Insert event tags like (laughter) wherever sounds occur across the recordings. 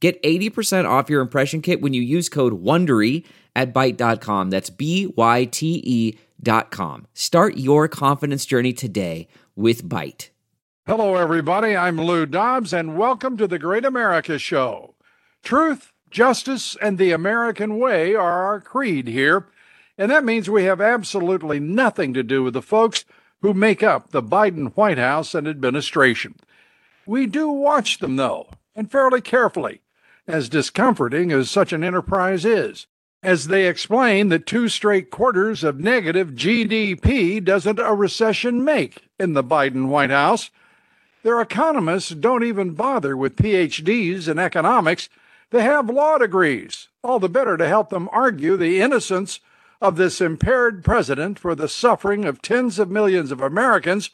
Get 80% off your impression kit when you use code WONDERY at Byte.com. That's B-Y-T-E dot com. Start your confidence journey today with Byte. Hello, everybody. I'm Lou Dobbs, and welcome to the Great America Show. Truth, justice, and the American way are our creed here, and that means we have absolutely nothing to do with the folks who make up the Biden White House and administration. We do watch them, though, and fairly carefully as discomforting as such an enterprise is, as they explain that two straight quarters of negative GDP doesn't a recession make in the Biden White House. Their economists don't even bother with PhDs in economics. They have law degrees, all the better to help them argue the innocence of this impaired president for the suffering of tens of millions of Americans,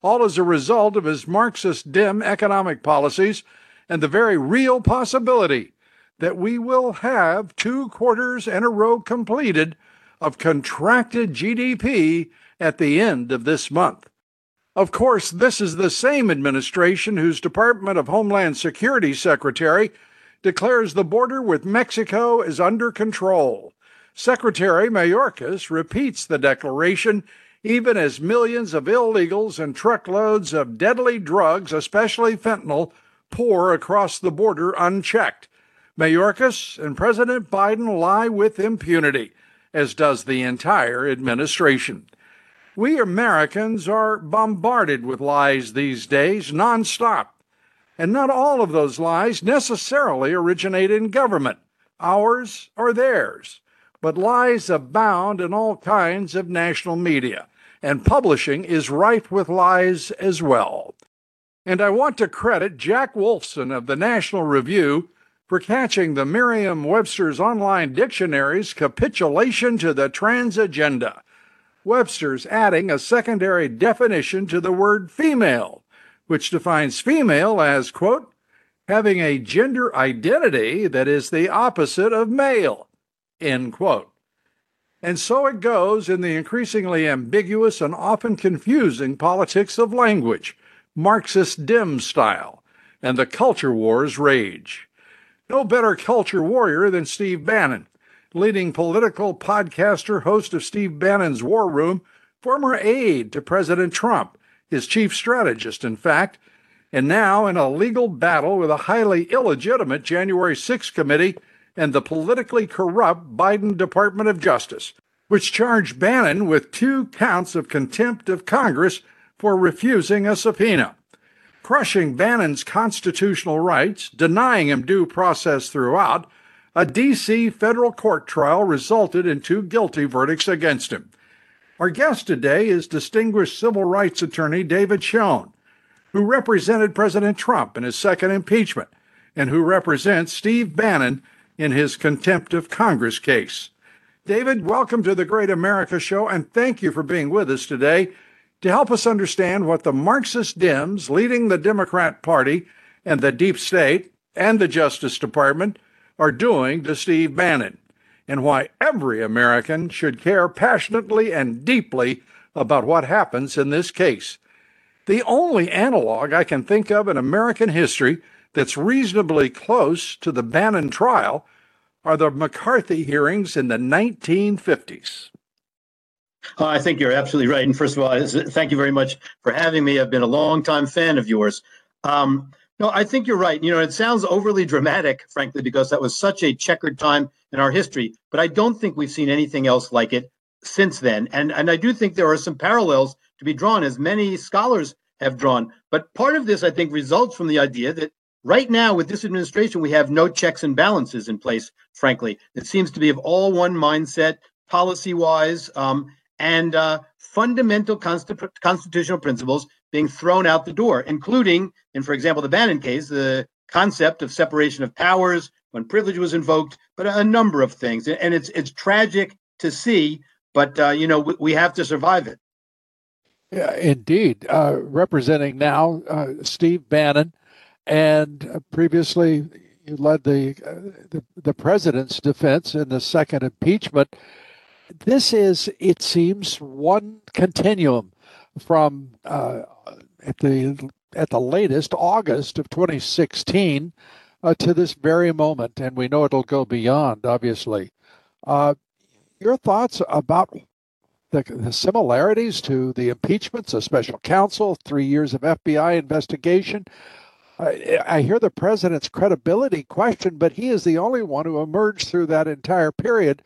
all as a result of his Marxist Dem economic policies and the very real possibility that we will have two quarters in a row completed of contracted GDP at the end of this month. Of course, this is the same administration whose Department of Homeland Security Secretary declares the border with Mexico is under control. Secretary Mayorkas repeats the declaration even as millions of illegals and truckloads of deadly drugs, especially fentanyl, pour across the border unchecked. Mayorkas and President Biden lie with impunity, as does the entire administration. We Americans are bombarded with lies these days, nonstop. And not all of those lies necessarily originate in government, ours or theirs. But lies abound in all kinds of national media, and publishing is rife with lies as well. And I want to credit Jack Wolfson of the National Review for catching the Merriam Webster's online dictionary's capitulation to the trans agenda. Webster's adding a secondary definition to the word female, which defines female as, quote, having a gender identity that is the opposite of male, end quote. And so it goes in the increasingly ambiguous and often confusing politics of language Marxist Dem style, and the culture wars rage. No better culture warrior than Steve Bannon, leading political podcaster, host of Steve Bannon's War Room, former aide to President Trump, his chief strategist, in fact, and now in a legal battle with a highly illegitimate January 6 committee and the politically corrupt Biden Department of Justice, which charged Bannon with two counts of contempt of Congress for refusing a subpoena, crushing Bannon's constitutional rights, denying him due process throughout. A D.C. federal court trial resulted in two guilty verdicts against him. Our guest today is distinguished civil rights attorney David Schoen, who represented President Trump in his second impeachment and who represents Steve Bannon in his contempt of Congress case. David, welcome to the Great America Show, and thank you for being with us today to help us understand what the Marxist Dems leading the Democrat Party and the deep state and the Justice Department are doing to Steve Bannon, and why every American should care passionately and deeply about what happens in this case. The only analog I can think of in American history that's reasonably close to the Bannon trial are the McCarthy hearings in the 1950s. Uh, I think you're absolutely right. And first of all, thank you very much for having me. I've been a long-time fan of yours. Um, no, I think you're right. You know, it sounds overly dramatic, frankly, because that was such a checkered time in our history. But I don't think we've seen anything else like it since then. And and I do think there are some parallels to be drawn, as many scholars have drawn. But part of this, I think, results from the idea that right now, with this administration, we have no checks and balances in place. Frankly, it seems to be of all one mindset, policy-wise. Um, and uh, fundamental constitu- constitutional principles being thrown out the door, including, in for example, the Bannon case, the concept of separation of powers, when privilege was invoked, but a number of things. And it's it's tragic to see, but uh, you know we, we, have to survive it. Yeah, indeed. Uh, representing now uh, Steve Bannon, and uh, previously you led the, uh, the the president's defense in the second impeachment. This is, it seems, one continuum from uh, at the at the latest August of 2016 uh, to this very moment, and we know it'll go beyond, obviously. Uh, your thoughts about the, the, similarities to the impeachments, a special counsel, three years of FBI investigation. I, I hear the president's credibility questioned, but he is the only one who emerged through that entire period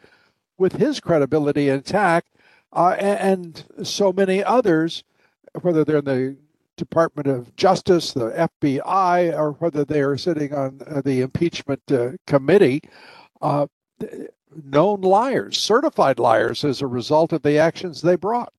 with his credibility intact, uh, and, and so many others, whether they're in the Department of Justice, the FBI, or whether they are sitting on uh, the impeachment uh, committee, uh, known liars, certified liars as a result of the actions they brought.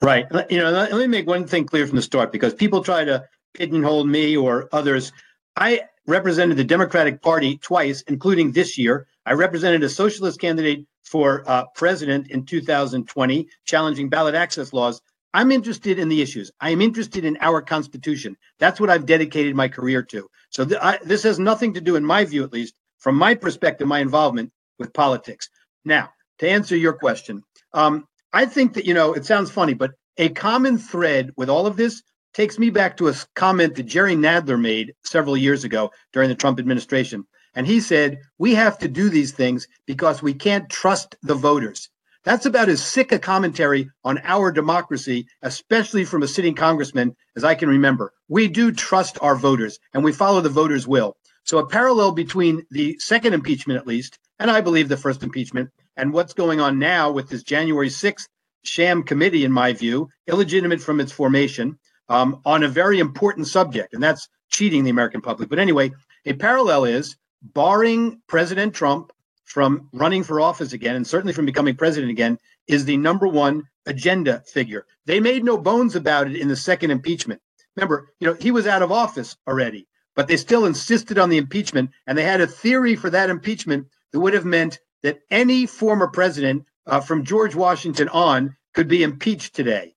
Right. You know, let me make one thing clear from the start because people try to pigeonhole me or others. I represented the Democratic Party twice, including this year. I represented a socialist candidate for uh, president in 2020, challenging ballot access laws. I'm interested in the issues. I am interested in our Constitution. That's what I've dedicated my career to. So th- I, this has nothing to do, in my view at least, from my perspective, my involvement with politics. Now, to answer your question, um, I think that, you know, it sounds funny, but a common thread with all of this takes me back to a comment that Jerry Nadler made several years ago during the Trump administration. And he said, We have to do these things because we can't trust the voters. That's about as sick a commentary on our democracy, especially from a sitting congressman, as I can remember. We do trust our voters and we follow the voters' will. So, a parallel between the second impeachment, at least, and I believe the first impeachment, and what's going on now with this January 6th sham committee, in my view, illegitimate from its formation, um, on a very important subject, and that's cheating the American public. But anyway, a parallel is barring President Trump from running for office again, and certainly from becoming president again, is the number one agenda figure. They made no bones about it in the second impeachment. Remember, you know, he was out of office already, but they still insisted on the impeachment, and they had a theory for that impeachment that would have meant that any former president uh, from George Washington on could be impeached today.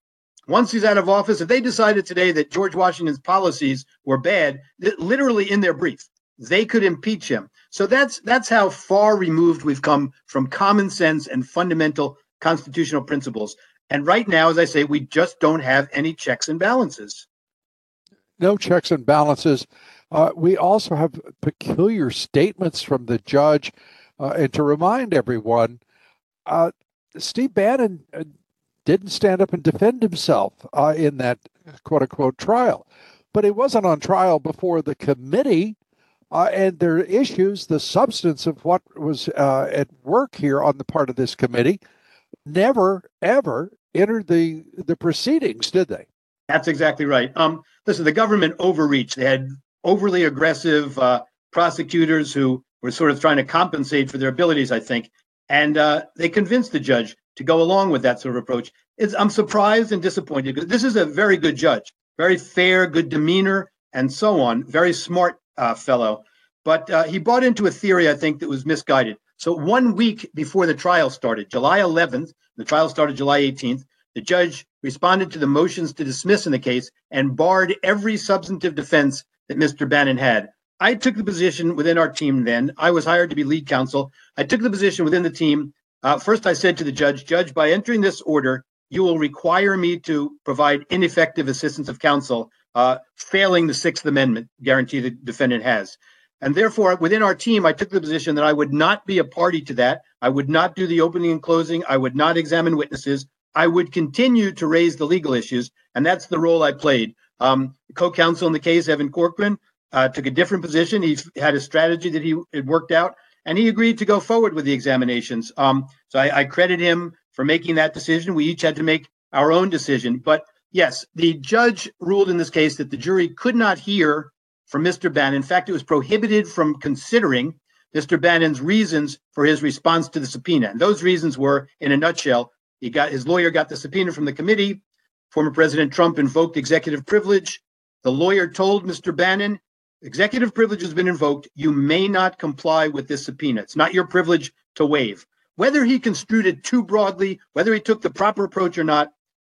Once he's out of office, if they decided today that George Washington's policies were bad, literally in their brief, they could impeach him. So that's that's how far removed we've come from common sense and fundamental constitutional principles. And right now, as I say, we just don't have any checks and balances. No checks and balances. Uh, we also have peculiar statements from the judge. Uh, and to remind everyone, uh, Steve Bannon uh, didn't stand up and defend himself uh, in that quote unquote trial. But he wasn't on trial before the committee uh, and their issues, the substance of what was uh, at work here on the part of this committee, never ever entered the the proceedings, did they? That's exactly right. Um, listen, the government overreached. They had overly aggressive uh, prosecutors who were sort of trying to compensate for their abilities, I think, and uh, they convinced the judge to go along with that sort of approach. It's, I'm surprised and disappointed because this is a very good judge, very fair, good demeanor, and so on. Very smart uh, fellow, but uh, he bought into a theory I think that was misguided. So one week before the trial started, July 11th, the trial started July 18th. The judge responded to the motions to dismiss in the case and barred every substantive defense that Mr. Bannon had. I took the position within our team then. I was hired to be lead counsel. I took the position within the team. Uh, first, I said to the judge, Judge, by entering this order, you will require me to provide ineffective assistance of counsel, uh, failing the Sixth Amendment guarantee the defendant has. And therefore, within our team, I took the position that I would not be a party to that. I would not do the opening and closing. I would not examine witnesses. I would continue to raise the legal issues. And that's the role I played. Um, Co counsel in the case, Evan Corcoran, uh, took a different position. He had a strategy that he had worked out, and he agreed to go forward with the examinations. Um, so I, I credit him for making that decision. We each had to make our own decision. But yes, the judge ruled in this case that the jury could not hear from Mr. Bannon. In fact, it was prohibited from considering Mr. Bannon's reasons for his response to the subpoena. And those reasons were, in a nutshell, he got his lawyer got the subpoena from the committee. Former President Trump invoked executive privilege. The lawyer told Mr. Bannon executive privilege has been invoked. You may not comply with this subpoena. It's not your privilege to waive. Whether he construed it too broadly, whether he took the proper approach or not,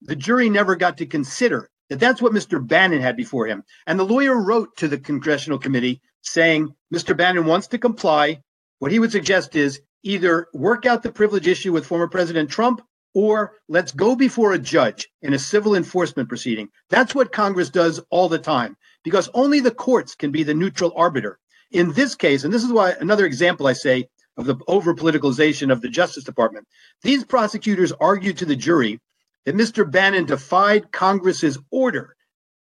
the jury never got to consider that that's what Mr. Bannon had before him. And the lawyer wrote to the congressional committee saying Mr. Bannon wants to comply. What he would suggest is either work out the privilege issue with former President Trump or let's go before a judge in a civil enforcement proceeding. That's what Congress does all the time because only the courts can be the neutral arbiter. In this case, and this is why another example I say of the over politicalization of the Justice Department, these prosecutors argued to the jury that Mr. Bannon defied Congress's order.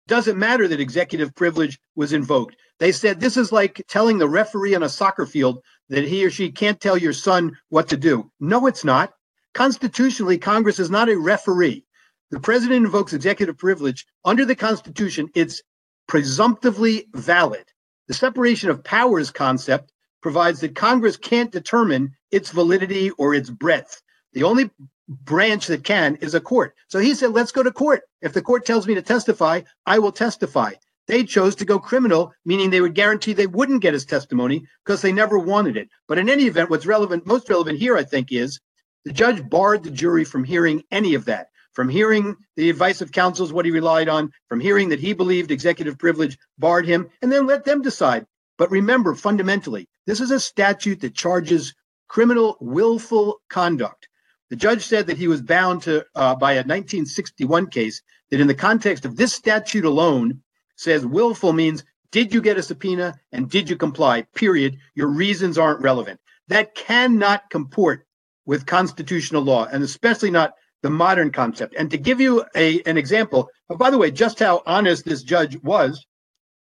Doesn't matter that executive privilege was invoked. They said this is like telling the referee on a soccer field that he or she can't tell your son what to do. No, it's not. Constitutionally, Congress is not a referee. The president invokes executive privilege. Under the Constitution, it's presumptively valid. The separation of powers concept provides that Congress can't determine its validity or its breadth. The only branch that can is a court. So he said, let's go to court. If the court tells me to testify, I will testify. They chose to go criminal, meaning they would guarantee they wouldn't get his testimony because they never wanted it. But in any event, what's relevant, most relevant here, I think, is the judge barred the jury from hearing any of that, from hearing the advice of counsel is what he relied on, from hearing that he believed executive privilege barred him, and then let them decide. But remember, fundamentally, this is a statute that charges criminal willful conduct. The judge said that he was bound to uh, by a 1961 case that, in the context of this statute alone, says willful means did you get a subpoena and did you comply? Period. Your reasons aren't relevant. That cannot comport with constitutional law, and especially not the modern concept. And to give you a, an example, oh, by the way, just how honest this judge was,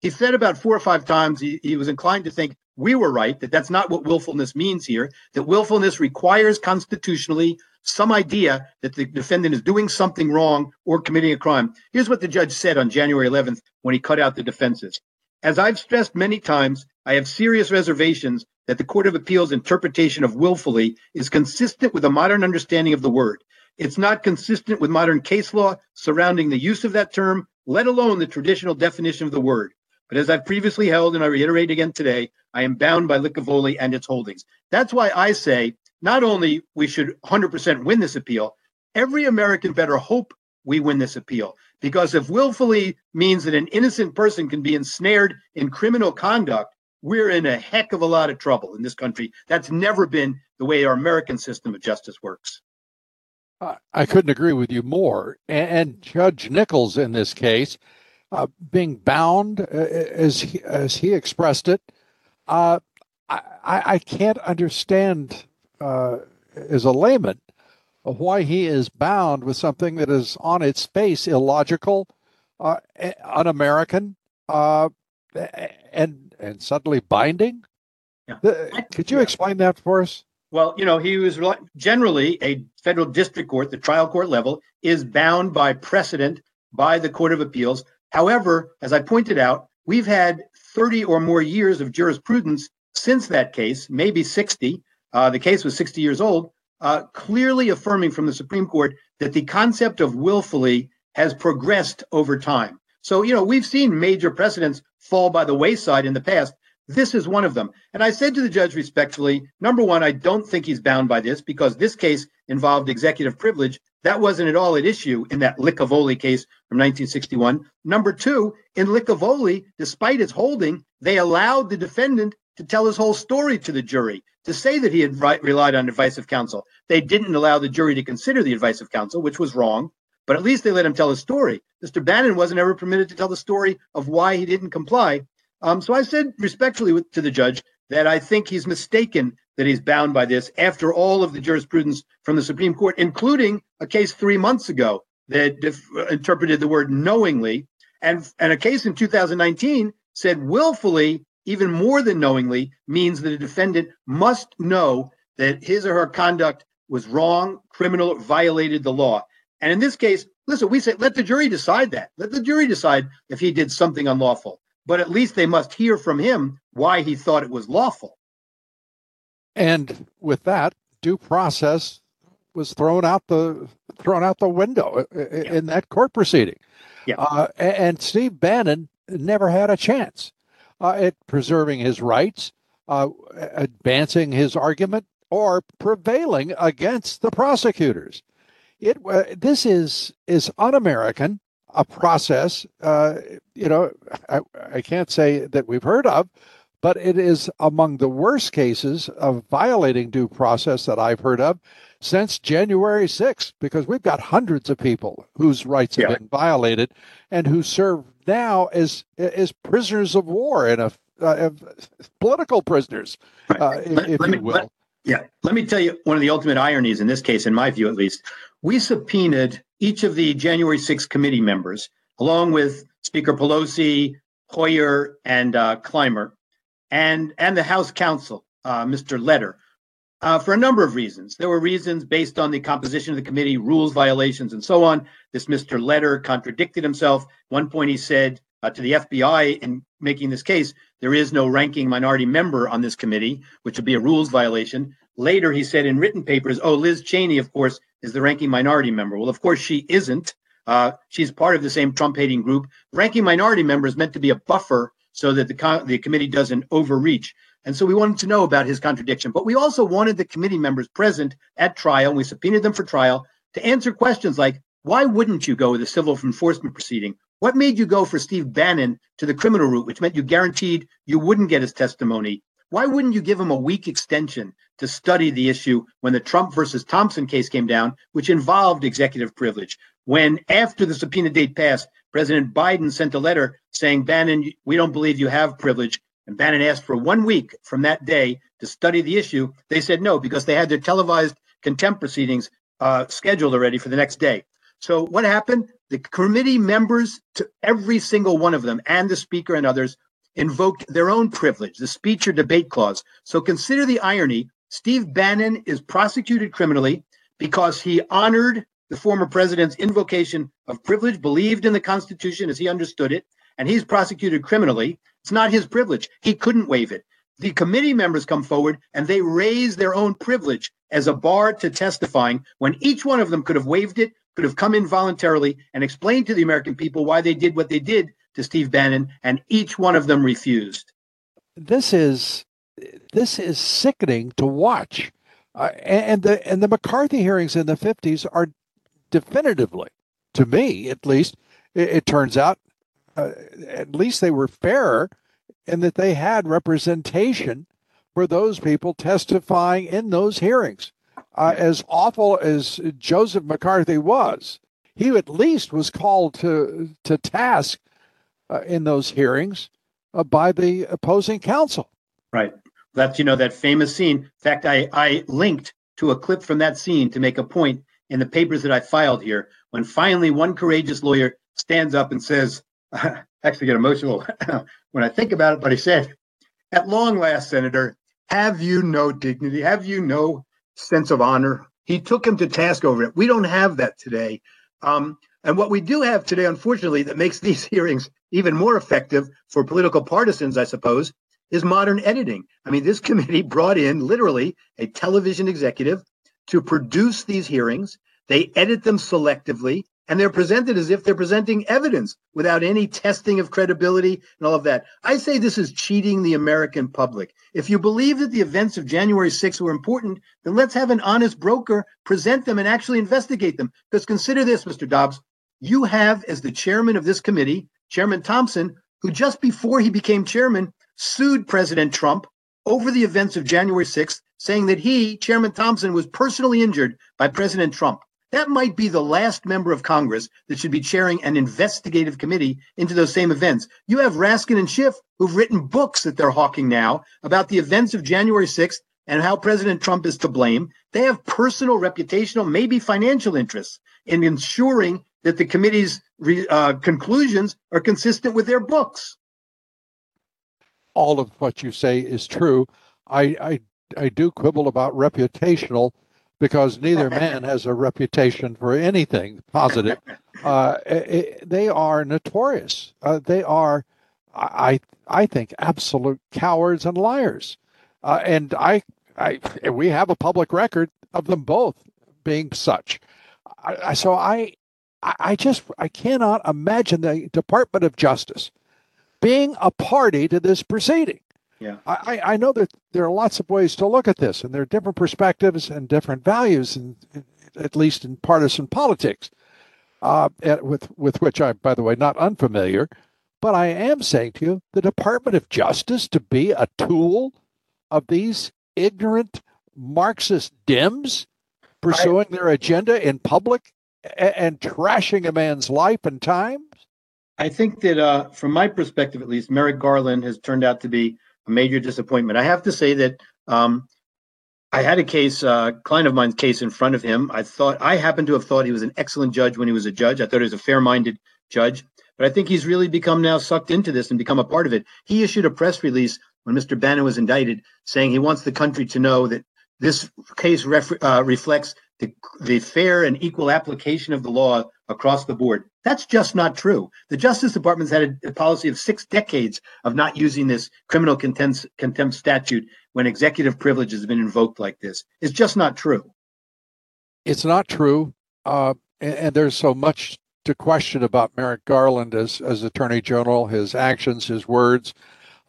he said about four or five times he, he was inclined to think we were right, that that's not what willfulness means here, that willfulness requires constitutionally some idea that the defendant is doing something wrong or committing a crime. Here's what the judge said on January 11th when he cut out the defenses. As I've stressed many times, I have serious reservations that the Court of Appeals interpretation of willfully is consistent with a modern understanding of the word. It's not consistent with modern case law surrounding the use of that term, let alone the traditional definition of the word. But as I've previously held, and I reiterate again today, I am bound by Licavoli and its holdings. That's why I say not only we should 100% win this appeal, every American better hope we win this appeal. Because if willfully means that an innocent person can be ensnared in criminal conduct, we're in a heck of a lot of trouble in this country. That's never been the way our American system of justice works. I couldn't agree with you more. And, Judge Nichols, in this case, uh, being bound, uh, as he, as he expressed it, uh, I, I can't understand uh, as a layman why he is bound with something that is on its face illogical, uh, un-American, uh, and and suddenly binding. Yeah. Could you explain that for us? Well, you know, he was generally a federal district court, the trial court level, is bound by precedent by the Court of Appeals. However, as I pointed out, we've had 30 or more years of jurisprudence since that case, maybe 60. Uh, the case was 60 years old, uh, clearly affirming from the Supreme Court that the concept of willfully has progressed over time. So, you know, we've seen major precedents fall by the wayside in the past. This is one of them. And I said to the judge respectfully, number one, I don't think he's bound by this because this case involved executive privilege. That wasn't at all at issue in that Licavoli case from 1961. Number two, in Licavoli, despite its holding, they allowed the defendant to tell his whole story to the jury, to say that he had relied on advice of counsel. They didn't allow the jury to consider the advice of counsel, which was wrong, but at least they let him tell his story. Mr. Bannon wasn't ever permitted to tell the story of why he didn't comply. Um, so I said respectfully to the judge that I think he's mistaken that he's bound by this after all of the jurisprudence from the Supreme Court, including a case three months ago that def- interpreted the word knowingly, and, and a case in 2019 said willfully, even more than knowingly, means that a defendant must know that his or her conduct was wrong, criminal, violated the law. And in this case, listen, we say let the jury decide that. Let the jury decide if he did something unlawful but at least they must hear from him why he thought it was lawful. And with that, due process was thrown out the thrown out the window uh, yeah. in that court proceeding. Yeah. Uh, and Steve Bannon never had a chance. Uh, at preserving his rights, uh, advancing his argument, or prevailing against the prosecutors. It uh, this is is un-American, a process. You know, I, I can't say that we've heard of, but it is among the worst cases of violating due process that I've heard of since January 6th, because we've got hundreds of people whose rights have yeah. been violated and who serve now as as prisoners of war and a uh, political prisoners, right. uh, if, let, if let you will. Let, yeah, let me tell you one of the ultimate ironies in this case, in my view at least. We subpoenaed each of the January 6th committee members, along with Speaker Pelosi, Hoyer, and uh, Clyburn, and and the House counsel, uh, Mr. Letter, uh, for a number of reasons. There were reasons based on the composition of the committee, rules violations, and so on. This Mr. Letter contradicted himself. One point he said uh, to the FBI in making this case, there is no ranking minority member on this committee, which would be a rules violation. Later, he said in written papers, oh, Liz Cheney, of course, is the ranking minority member. Well, of course, she isn't. Uh, she's part of the same Trump hating group. Ranking minority member is meant to be a buffer so that the, the committee doesn't overreach. And so we wanted to know about his contradiction. But we also wanted the committee members present at trial, and we subpoenaed them for trial to answer questions like why wouldn't you go with a civil enforcement proceeding? What made you go for Steve Bannon to the criminal route, which meant you guaranteed you wouldn't get his testimony? Why wouldn't you give him a week extension to study the issue when the Trump versus Thompson case came down, which involved executive privilege? When after the subpoena date passed, President Biden sent a letter saying, Bannon, we don't believe you have privilege and Bannon asked for one week from that day to study the issue. They said no because they had their televised contempt proceedings uh, scheduled already for the next day. So what happened? The committee members, to every single one of them, and the speaker and others, invoked their own privilege, the speech or debate clause. So consider the irony. Steve Bannon is prosecuted criminally because he honored the former president's invocation of privilege, believed in the Constitution as he understood it, and he's prosecuted criminally. It's not his privilege. He couldn't waive it. The committee members come forward and they raise their own privilege as a bar to testifying when each one of them could have waived it, could have come in voluntarily and explained to the American people why they did what they did to Steve Bannon, and each one of them refused. This is this is sickening to watch. Uh, and the and the McCarthy hearings in the 50s are definitively, to me at least, it, it turns out, uh, at least they were fair in that they had representation for those people testifying in those hearings. Uh, as awful as Joseph McCarthy was, he at least was called to to task uh, in those hearings uh, by the opposing counsel. Right. That's you know that famous scene. In fact, I I linked to a clip from that scene to make a point in the papers that I filed here. When finally one courageous lawyer stands up and says, (laughs) I actually get emotional (laughs) when I think about it, but he said, At long last, Senator, have you no dignity? Have you no sense of honor? He took him to task over it. We don't have that today. Um, and what we do have today, unfortunately, that makes (laughs) these hearings even more effective for political partisans, I suppose, is modern editing. I mean, this committee brought in literally a television executive to produce these hearings. They edit them selectively and they're presented as if they're presenting evidence without any testing of credibility and all of that. I say this is cheating the American public. If you believe that the events of January 6th were important, then let's have an honest broker present them and actually investigate them. Because consider this, Mr. Dobbs, you have as the chairman of this committee, Chairman Thompson, who just before he became chairman sued President Trump over the events of January 6th, saying that he, Chairman Thompson, was personally injured by President Trump. That might be the last member of Congress that should be chairing an investigative committee into those same events. You have Raskin and Schiff, who've written books that they're hawking now about the events of January 6th and how President Trump is to blame. They have personal, reputational, maybe financial interests in ensuring that the committee's uh, conclusions are consistent with their books. All of what you say is true. I, I, I do quibble about reputational because neither (laughs) man has a reputation for anything positive. Uh, it, they are notorious. Uh, they are, I, I think, absolute cowards and liars. Uh, and I, I, we have a public record of them both being such. I, so I, I just, I cannot imagine the Department of Justice being a party to this proceeding. Yeah. I, I know that there are lots of ways to look at this, and there are different perspectives and different values, and at least in partisan politics, uh, with with which I'm, by the way, not unfamiliar. But I am saying to you, the Department of Justice to be a tool of these ignorant Marxist Dems pursuing I, their agenda in public and, and, trashing a man's life and times? I think that, uh, from my perspective at least, Merrick Garland has turned out to be a major disappointment. I have to say that um, I had a case, uh, client of mine's case in front of him. I thought I happen to have thought he was an excellent judge when he was a judge. I thought he was a fair-minded judge, but I think he's really become now sucked into this and become a part of it. He issued a press release when Mr. Bannon was indicted, saying he wants the country to know that this case ref, uh, reflects the, the fair and equal application of the law across the board. That's just not true. The Justice Department's had a, a policy of six decades of not using this criminal contempt, contempt statute when executive privilege has been invoked like this. It's just not true. It's not true. Uh, and, and, there's so much to question about Merrick Garland as, as Attorney General, his actions, his words,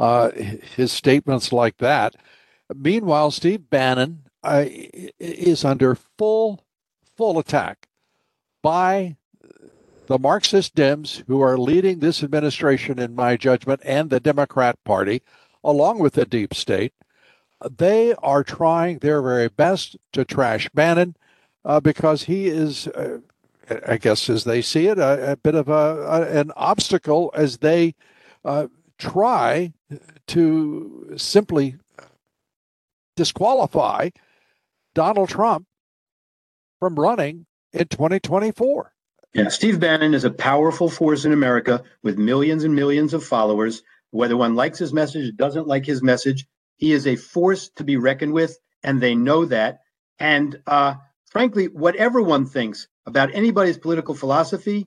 uh, his statements like that. Meanwhile, Steve Bannon uh, is under full, full attack by the Marxist Dems who are leading this administration, in my judgment, and the Democrat Party, along with the deep state. They are trying their very best to trash Bannon uh, because he is, uh, I guess, as they see it, a, a bit of a, a, an obstacle as they uh, try to simply disqualify Donald Trump from running in 2024. Yeah, Steve Bannon is a powerful force in America with millions and millions of followers. Whether one likes his message or doesn't like his message, he is a force to be reckoned with, and they know that. And uh, frankly, whatever one thinks about anybody's political philosophy,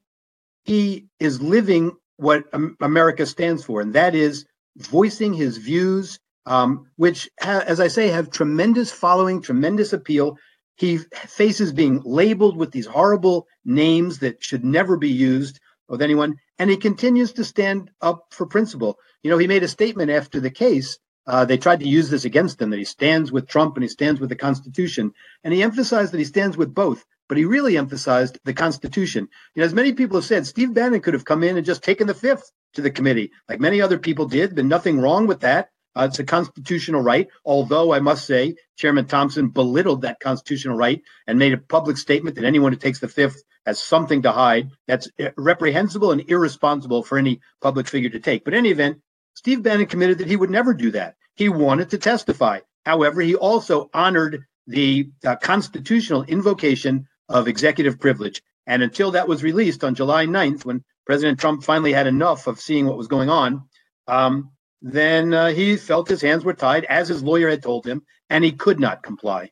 he is living what America stands for, and that is voicing his views um, which, ha- as I say, have tremendous following, tremendous appeal. He faces being labeled with these horrible names that should never be used with anyone, and he continues to stand up for principle. You know, he made a statement after the case. Uh, they tried to use this against him that he stands with Trump and he stands with the Constitution, and he emphasized that he stands with both. But he really emphasized the Constitution. You know, as many people have said, Steve Bannon could have come in and just taken the fifth to the committee, like many other people did. Been nothing wrong with that. Uh, it's a constitutional right, although I must say Chairman Thompson belittled that constitutional right and made a public statement that anyone who takes the fifth has something to hide. That's reprehensible and irresponsible for any public figure to take. But in any event, Steve Bannon committed that he would never do that. He wanted to testify. However, he also honored the uh, constitutional invocation of executive privilege. And until that was released on July 9th, when President Trump finally had enough of seeing what was going on, um, then uh, he felt his hands were tied, as his lawyer had told him, and he could not comply.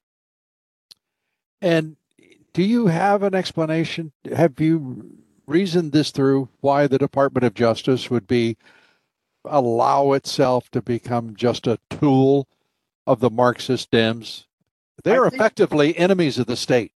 And do you have an explanation? Have you reasoned this through why the Department of Justice would be allow itself to become just a tool of the Marxist Dems? They're think, effectively enemies of the state.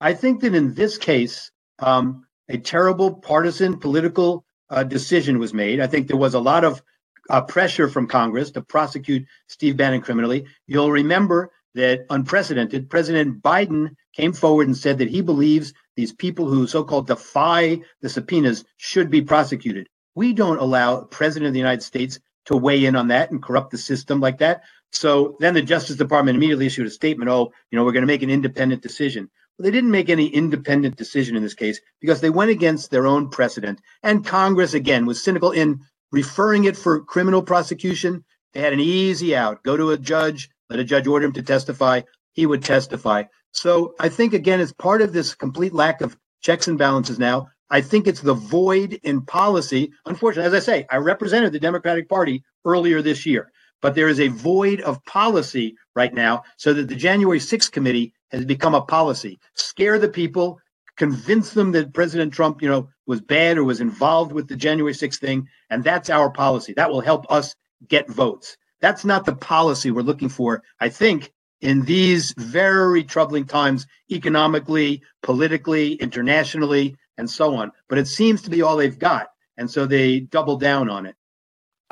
I think that in this case, um, a terrible partisan political uh, decision was made. I think there was a lot of uh, pressure from Congress to prosecute Steve Bannon criminally. You'll remember that unprecedented, President Biden came forward and said that he believes these people who so called defy the subpoenas should be prosecuted. We don't allow President of the United States to weigh in on that and corrupt the system like that. So then the Justice Department immediately issued a statement oh, you know, we're going to make an independent decision. Well, they didn't make any independent decision in this case because they went against their own precedent. And Congress, again, was cynical in referring it for criminal prosecution, they had an easy out. Go to a judge, let a judge order him to testify. He would testify. So I think, again, it's part of this complete lack of checks and balances now. I think it's the void in policy. Unfortunately, as I say, I represented the Democratic Party earlier this year, but there is a void of policy right now so that the January 6th committee has become a policy. Scare the people, convince them that President Trump, you know, was bad or was involved with the January 6th thing. And that's our policy. That will help us get votes. That's not the policy we're looking for, I think, in these very troubling times, economically, politically, internationally, and so on. But it seems to be all they've got. And so they double down on it.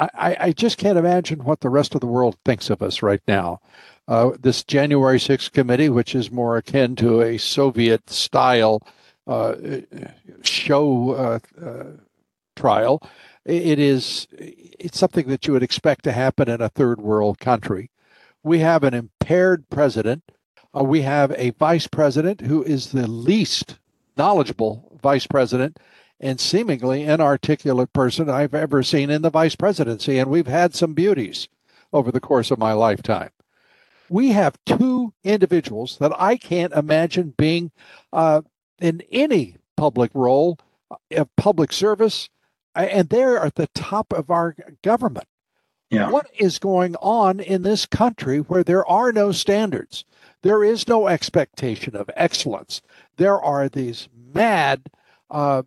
I, I just can't imagine what the rest of the world thinks of us right now. Uh, this January 6th committee, which is more akin to a Soviet style uh, show uh, uh, trial, it is it's something that you would expect to happen in a third world country. We have an impaired president. Uh, we have a vice president who is the least knowledgeable vice president and seemingly inarticulate person I've ever seen in the vice presidency. And we've had some beauties over the course of my lifetime. We have two individuals that I can't imagine being uh, in any public role of public service, and they're at the top of our government. Yeah. What is going on in this country where there are no standards? There is no expectation of excellence. There are these mad uh,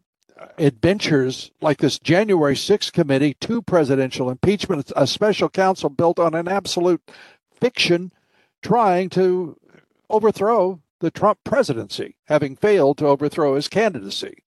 adventures like this January 6th committee, two presidential impeachments, a special counsel built on an absolute fiction trying to overthrow the Trump presidency, having failed to overthrow his candidacy.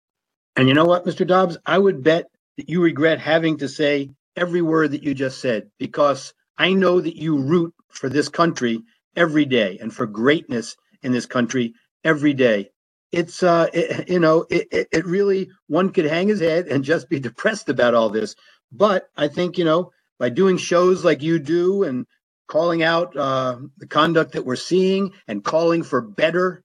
And you know what, Mr. Dobbs? I would bet that you regret having to say every word that you just said because I know that you root for this country every day and for greatness in this country every day it's uh it, you know it, it really one could hang his head and just be (laughs) depressed about all this. But i think you know by doing shows like you do and calling out uh, the conduct that we're seeing and calling for better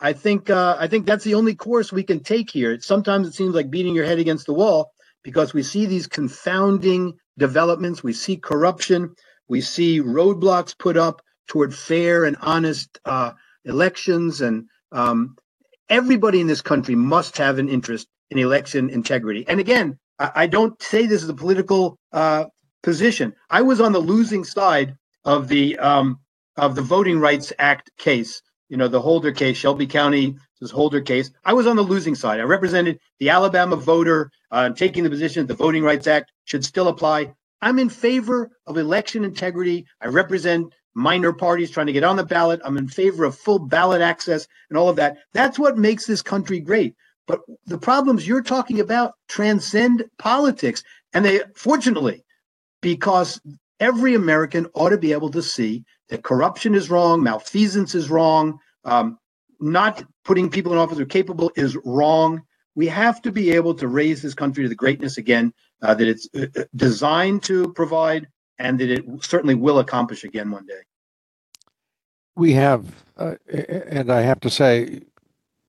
i think uh, i think that's the only course we can take here. Sometimes it seems like beating your head against the wall because we see these confounding developments. We see corruption. We see roadblocks put up toward fair and honest uh, elections and um, everybody in this country must have an interest in election integrity. And again, I, I don't say this is a political uh, position. I was on the losing side of the um, of the Voting Rights Act case. You know, the Holder case, Shelby County, this Holder case. I was on the losing side. I represented the Alabama voter, uh, taking the position that the Voting Rights Act should still apply. I'm in favor of election integrity. I represent minor parties trying to get on the ballot. I'm in favor of full ballot access and all of that. That's what makes this country great. But the problems you're talking about transcend politics. And they, fortunately, because every American ought to be able to see that corruption is wrong, malfeasance is wrong, um, not putting people in office who are capable is wrong. We have to be able to raise this country to the greatness again uh, that it's uh, uh designed to provide and that it certainly will accomplish again one day. We have, uh, and I have to say,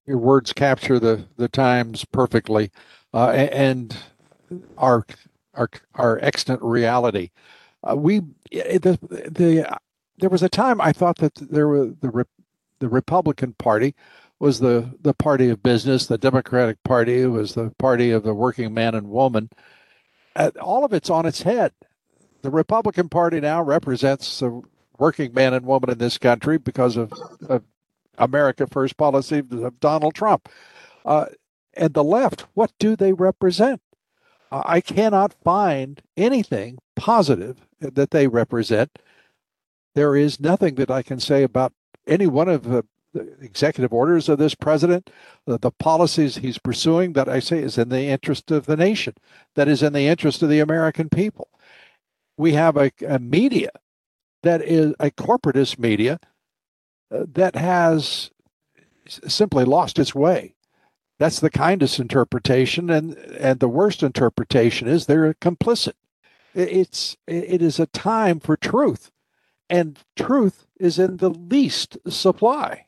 your words capture the the times perfectly, uh, and our our our extant reality. Uh, we the the there was a time I thought that there were the the Republican Party was the the party of business, the Democratic Party was the party of the working man and woman. Uh, all of it's on its head the Republican Party now represents the working man and woman in this country because of, of America First policy of Donald Trump. Uh, and the left, what do they represent? Uh, I cannot find anything positive that they represent. There is nothing that I can say about any one of the, the executive orders of this president, the policies he's pursuing that I say is in the interest of the nation, that is in the interest of the American people we have a, a media that is a corporatist media uh, that has simply lost its way. That's the kindest interpretation, and and the worst interpretation is they're complicit. It's it is a time for truth, and truth is in the least supply.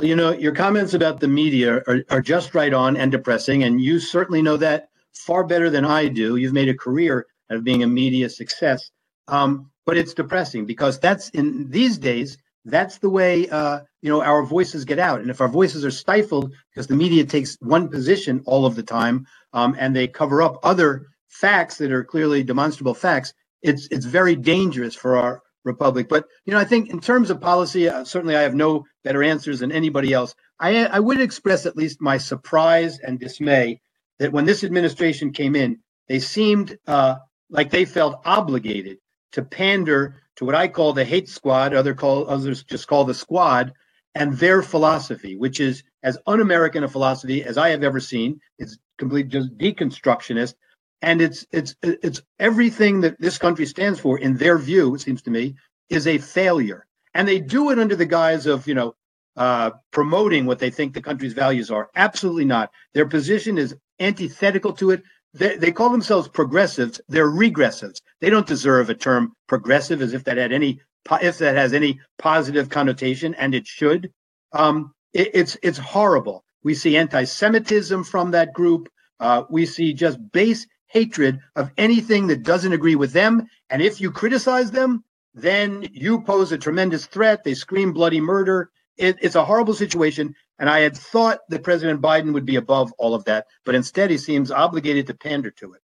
You know, your comments about the media are, are just right on and depressing, and you certainly know that far better than I do. You've made a career of being a media success. Um, but it's depressing because that's in these days that's the way uh, you know our voices get out. And if our voices are stifled because the media takes one position all of the time um, and they cover up other facts that are clearly demonstrable facts it's it's very dangerous for our republic. But you know i think in terms of policy uh, certainly i have no better answers than anybody else. I i would express at least my surprise and dismay that when this administration came in they seemed uh, like they felt obligated to pander to what I call the hate squad, other call others just call the squad, and their philosophy, which is as un-American a philosophy as I have ever seen. It's completely just deconstructionist. and it's it's it's everything that this country stands for in their view. It seems to me is a failure, and they do it under the guise of you know uh, promoting what they think the country's values are. Absolutely not. Their position is antithetical to it. They, they call themselves progressives. They're regressives. They don't deserve a term progressive as if that had any if that has any positive connotation, and it should. Um, it, it's it's horrible. We see anti-Semitism from that group. Uh, we see just base hatred of anything that doesn't agree with them. And if you criticize them, then you pose a tremendous threat. They scream bloody murder. It, it's a horrible situation. And I had thought that President Biden would be above all of that, but instead he seems obligated to pander to it.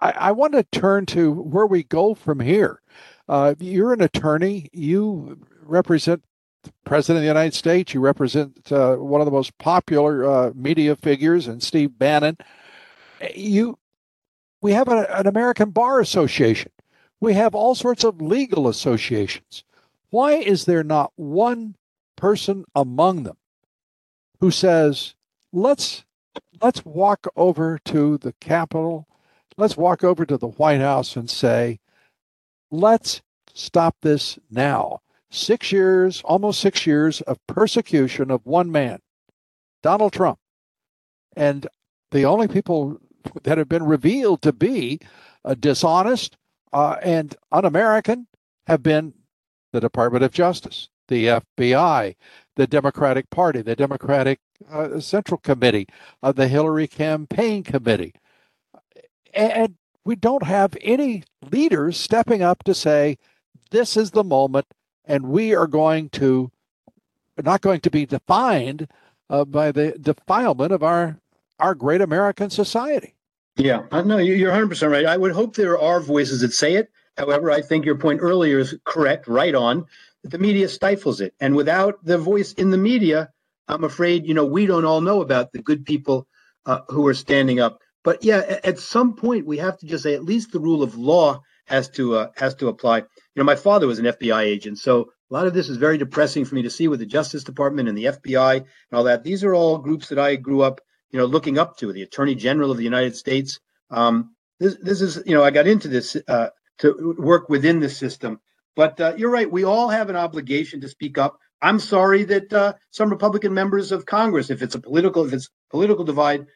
I, I want to turn to where we go from here. Uh, you're an attorney. You represent the President of the United States. You represent uh, one of the most popular uh, media figures, and Steve Bannon. You, we have a, an American Bar Association. We have all sorts of legal associations. Why is there not one person among them who says, let's let's walk over to the Capitol, let's walk over to the White House and say, let's stop this now. Six years, almost six years of persecution of one man, Donald Trump. And the only people that have been revealed to be uh, dishonest uh, and un American have been the Department of Justice, the FBI, the Democratic Party, the Democratic uh, Central Committee, uh, the Hillary Campaign Committee. And we don't have any leaders stepping up to say, this is the moment, and we are going to, not going to be defined uh, by the defilement of our, our great American society. Yeah, I know you're 100% right. I would hope there are voices that say it. However, I think your point earlier is correct, right on the media stifles it. And without the voice in the media, I'm afraid, you know, we don't all know about the good people uh, who are standing up. But yeah, at some point we have to just say at least the rule of law has to uh, has to apply. You know, my father was an FBI agent, so a lot of this is very depressing for me to see with the Justice Department and the FBI and all that. These are all groups that I grew up, you know, looking up to. The Attorney General of the United States. Um, this this is, you know, I got into this uh, to work within the system but uh, you're right. We all have an obligation to speak up. I'm sorry that uh, some Republican members of Congress, if it's a political, if it's political divide,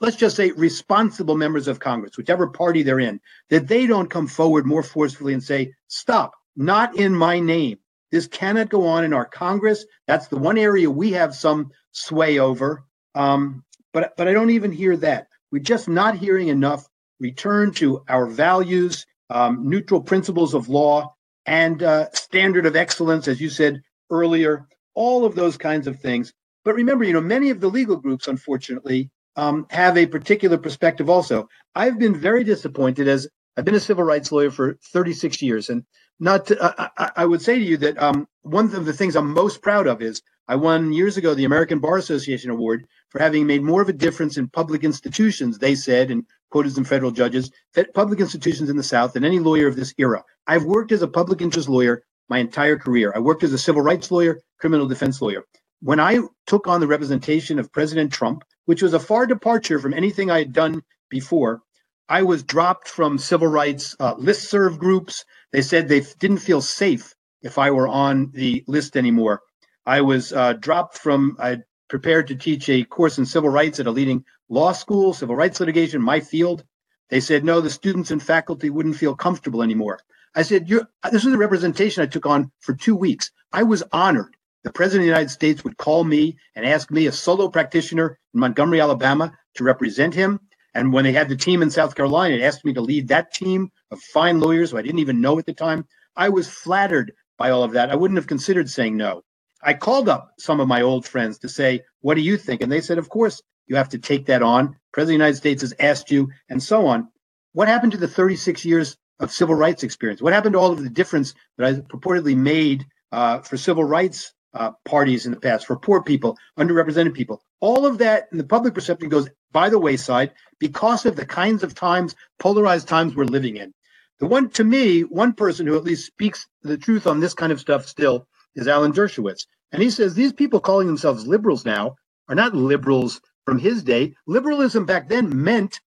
let's just say responsible members of Congress, whichever party they're in, that they don't come forward more forcefully and say, "Stop! Not in my name. This cannot go on in our Congress. That's the one area we have some sway over." Um, but but I don't even hear that. We're just not hearing enough. Return to our values, um, neutral principles of law, and uh, standard of excellence, as you said earlier, all of those kinds of things. But remember, you know, many of the legal groups, unfortunately, um, have a particular perspective also. I've been very disappointed as I've been a civil rights lawyer for 36 years. And not to, uh, I, I, would say to you that um, one of the things I'm most proud of is I won years ago the American Bar Association Award for having made more of a difference in public institutions, they said, and quoted some federal judges, that public institutions in the South than any lawyer of this era. I've worked as a public interest lawyer my entire career. I worked as a civil rights lawyer, criminal defense lawyer. When I took on the representation of President Trump, which was a far departure from anything I had done before, I was dropped from civil rights uh, listserv groups. They said they didn't feel safe if I were on the list anymore. I was uh, dropped from, I prepared to teach a course in civil rights at a leading law school, civil rights litigation, my field. They said, no, the students and faculty wouldn't feel comfortable anymore. I said, this was a representation I took on for two weeks. I was honored. The president of the United States would call me and ask me, a solo practitioner in Montgomery, Alabama, to represent him. And when they had the team in South Carolina, it asked me to lead that team of fine lawyers who I didn't even know at the time. I was flattered by all of that. I wouldn't have considered saying no. I called up some of my old friends to say, What do you think? And they said, Of course, you have to take that on. President of the United States has asked you, and so on. What happened to the 36 years of civil rights experience? What happened to all of the difference that I purportedly made uh, for civil rights uh, parties in the past, for poor people, underrepresented people? All of that in the public perception goes by the wayside because of the kinds of times, polarized times we're living in. The one, to me, one person who at least speaks the truth on this kind of stuff still is Alan Dershowitz. And he says these people calling themselves liberals now are not liberals from his day. Liberalism back then meant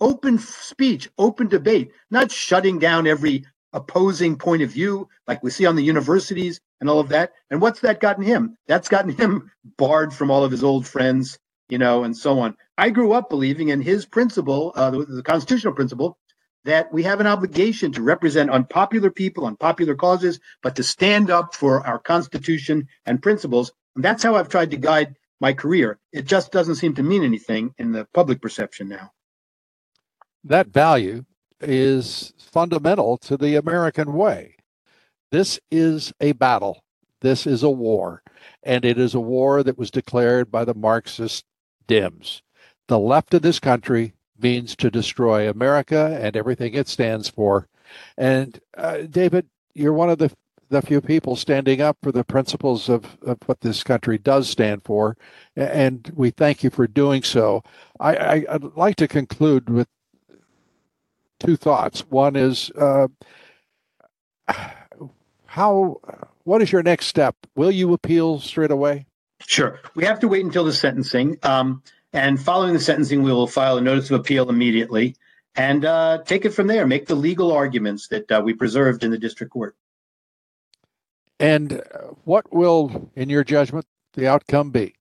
open speech, open debate, not shutting down every opposing point of view like we see on the universities and all of that. And what's that gotten him? That's gotten him (laughs) barred from all of his old friends, you know, and so on. I grew up believing in his principle, uh, the, the constitutional principle, that we have an obligation to represent unpopular people, unpopular causes, but to stand up for our Constitution and principles. And that's how I've tried to guide my career. It just doesn't seem to mean anything in the public perception now. That value is fundamental to the American way. This is a battle. This is a war. And it is a war that was declared by the Marxist Dems. The left of this country means to destroy America and everything it stands for. And uh, David, you're one of the the few people standing up for the principles of, of what this country does stand for, and we thank you for doing so. I, I, would like to conclude with two thoughts. One is uh, how what is your next step? Will you appeal straight away? Sure. We have to wait until the sentencing. Um, and following the sentencing, we will file a notice of appeal immediately and uh, take it from there, make the legal arguments that uh, we preserved in the district court. And uh, what will, in your judgment, the outcome be?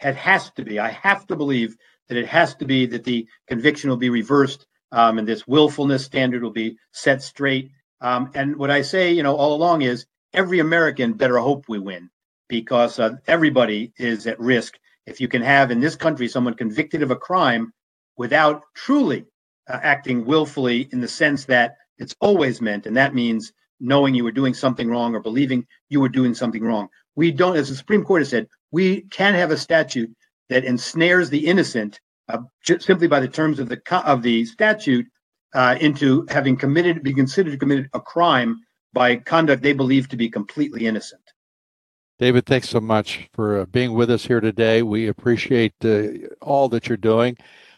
It has to be. I have to believe that it has to be that the conviction will be reversed um, and this willfulness standard will be set straight. Um, and what I say, you know, all along is every American better hope we win because uh, everybody is at risk if you can have in this country someone convicted of a crime without truly uh, acting willfully in the sense that it's always meant, and that means knowing you were doing something wrong or believing you were doing something wrong. We don't, as the Supreme Court has said, we can have a statute that ensnares the innocent uh, simply by the terms of the of the statute uh, into having committed, be considered to committed a crime by conduct they believe to be completely innocent. David, thanks so much for uh, being with us here today. We appreciate uh, all that you're doing.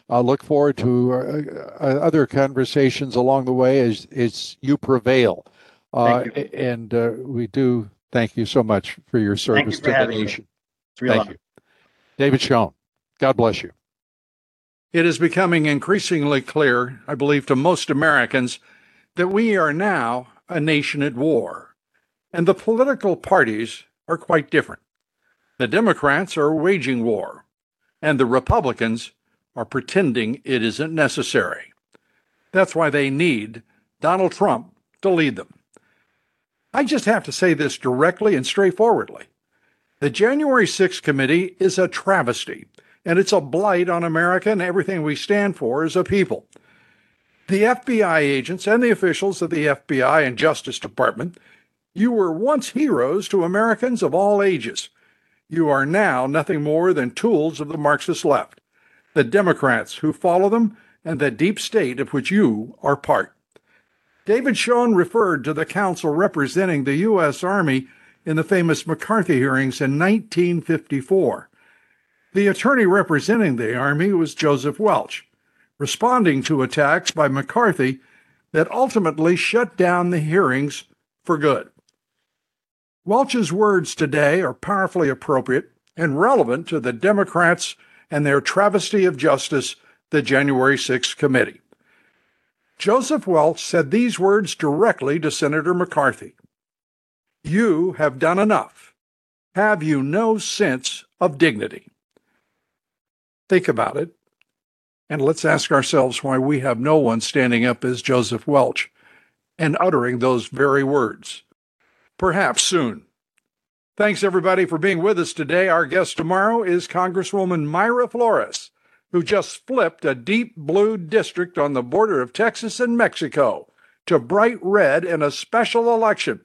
I look forward to uh, uh, other conversations along the way as, as you prevail. Uh, you. And uh, we do thank you so much for your service you for to the nation. Thank you. David Schoen, God bless you. It is becoming increasingly clear, I believe, to most Americans that we are now a nation at war. And the political parties are quite different. The Democrats are waging war, and the Republicans are pretending it isn't necessary. That's why they need Donald Trump to lead them. I just have to say this directly and straightforwardly. The January 6th committee is a travesty, and it's a blight on America and everything we stand for as a people. The FBI agents and the officials of the FBI and Justice Department you were once heroes to Americans of all ages. You are now nothing more than tools of the Marxist left, the Democrats who follow them, and the deep state of which you are part. David Schoen referred to the counsel representing the U.S. Army in the famous McCarthy hearings in 1954. The attorney representing the Army was Joseph Welch, responding to attacks by McCarthy that ultimately shut down the hearings for good. Welch's words today are powerfully appropriate and relevant to the Democrats and their travesty of justice, the January 6th committee. Joseph Welch said these words directly to Senator McCarthy You have done enough. Have you no sense of dignity? Think about it, and let's ask ourselves why we have no one standing up as Joseph Welch and uttering those very words perhaps soon. Thanks, everybody, for being with us today. Our guest tomorrow is Congresswoman Mayra Flores, who just flipped a deep blue district on the border of Texas and Mexico to bright red in a special election.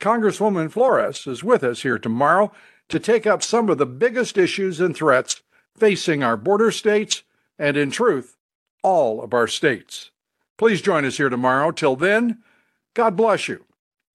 Congresswoman Flores is with us here tomorrow to take up some of the biggest issues and threats facing our border states and, in truth, all of our states. Please join us here tomorrow. Till then, God bless you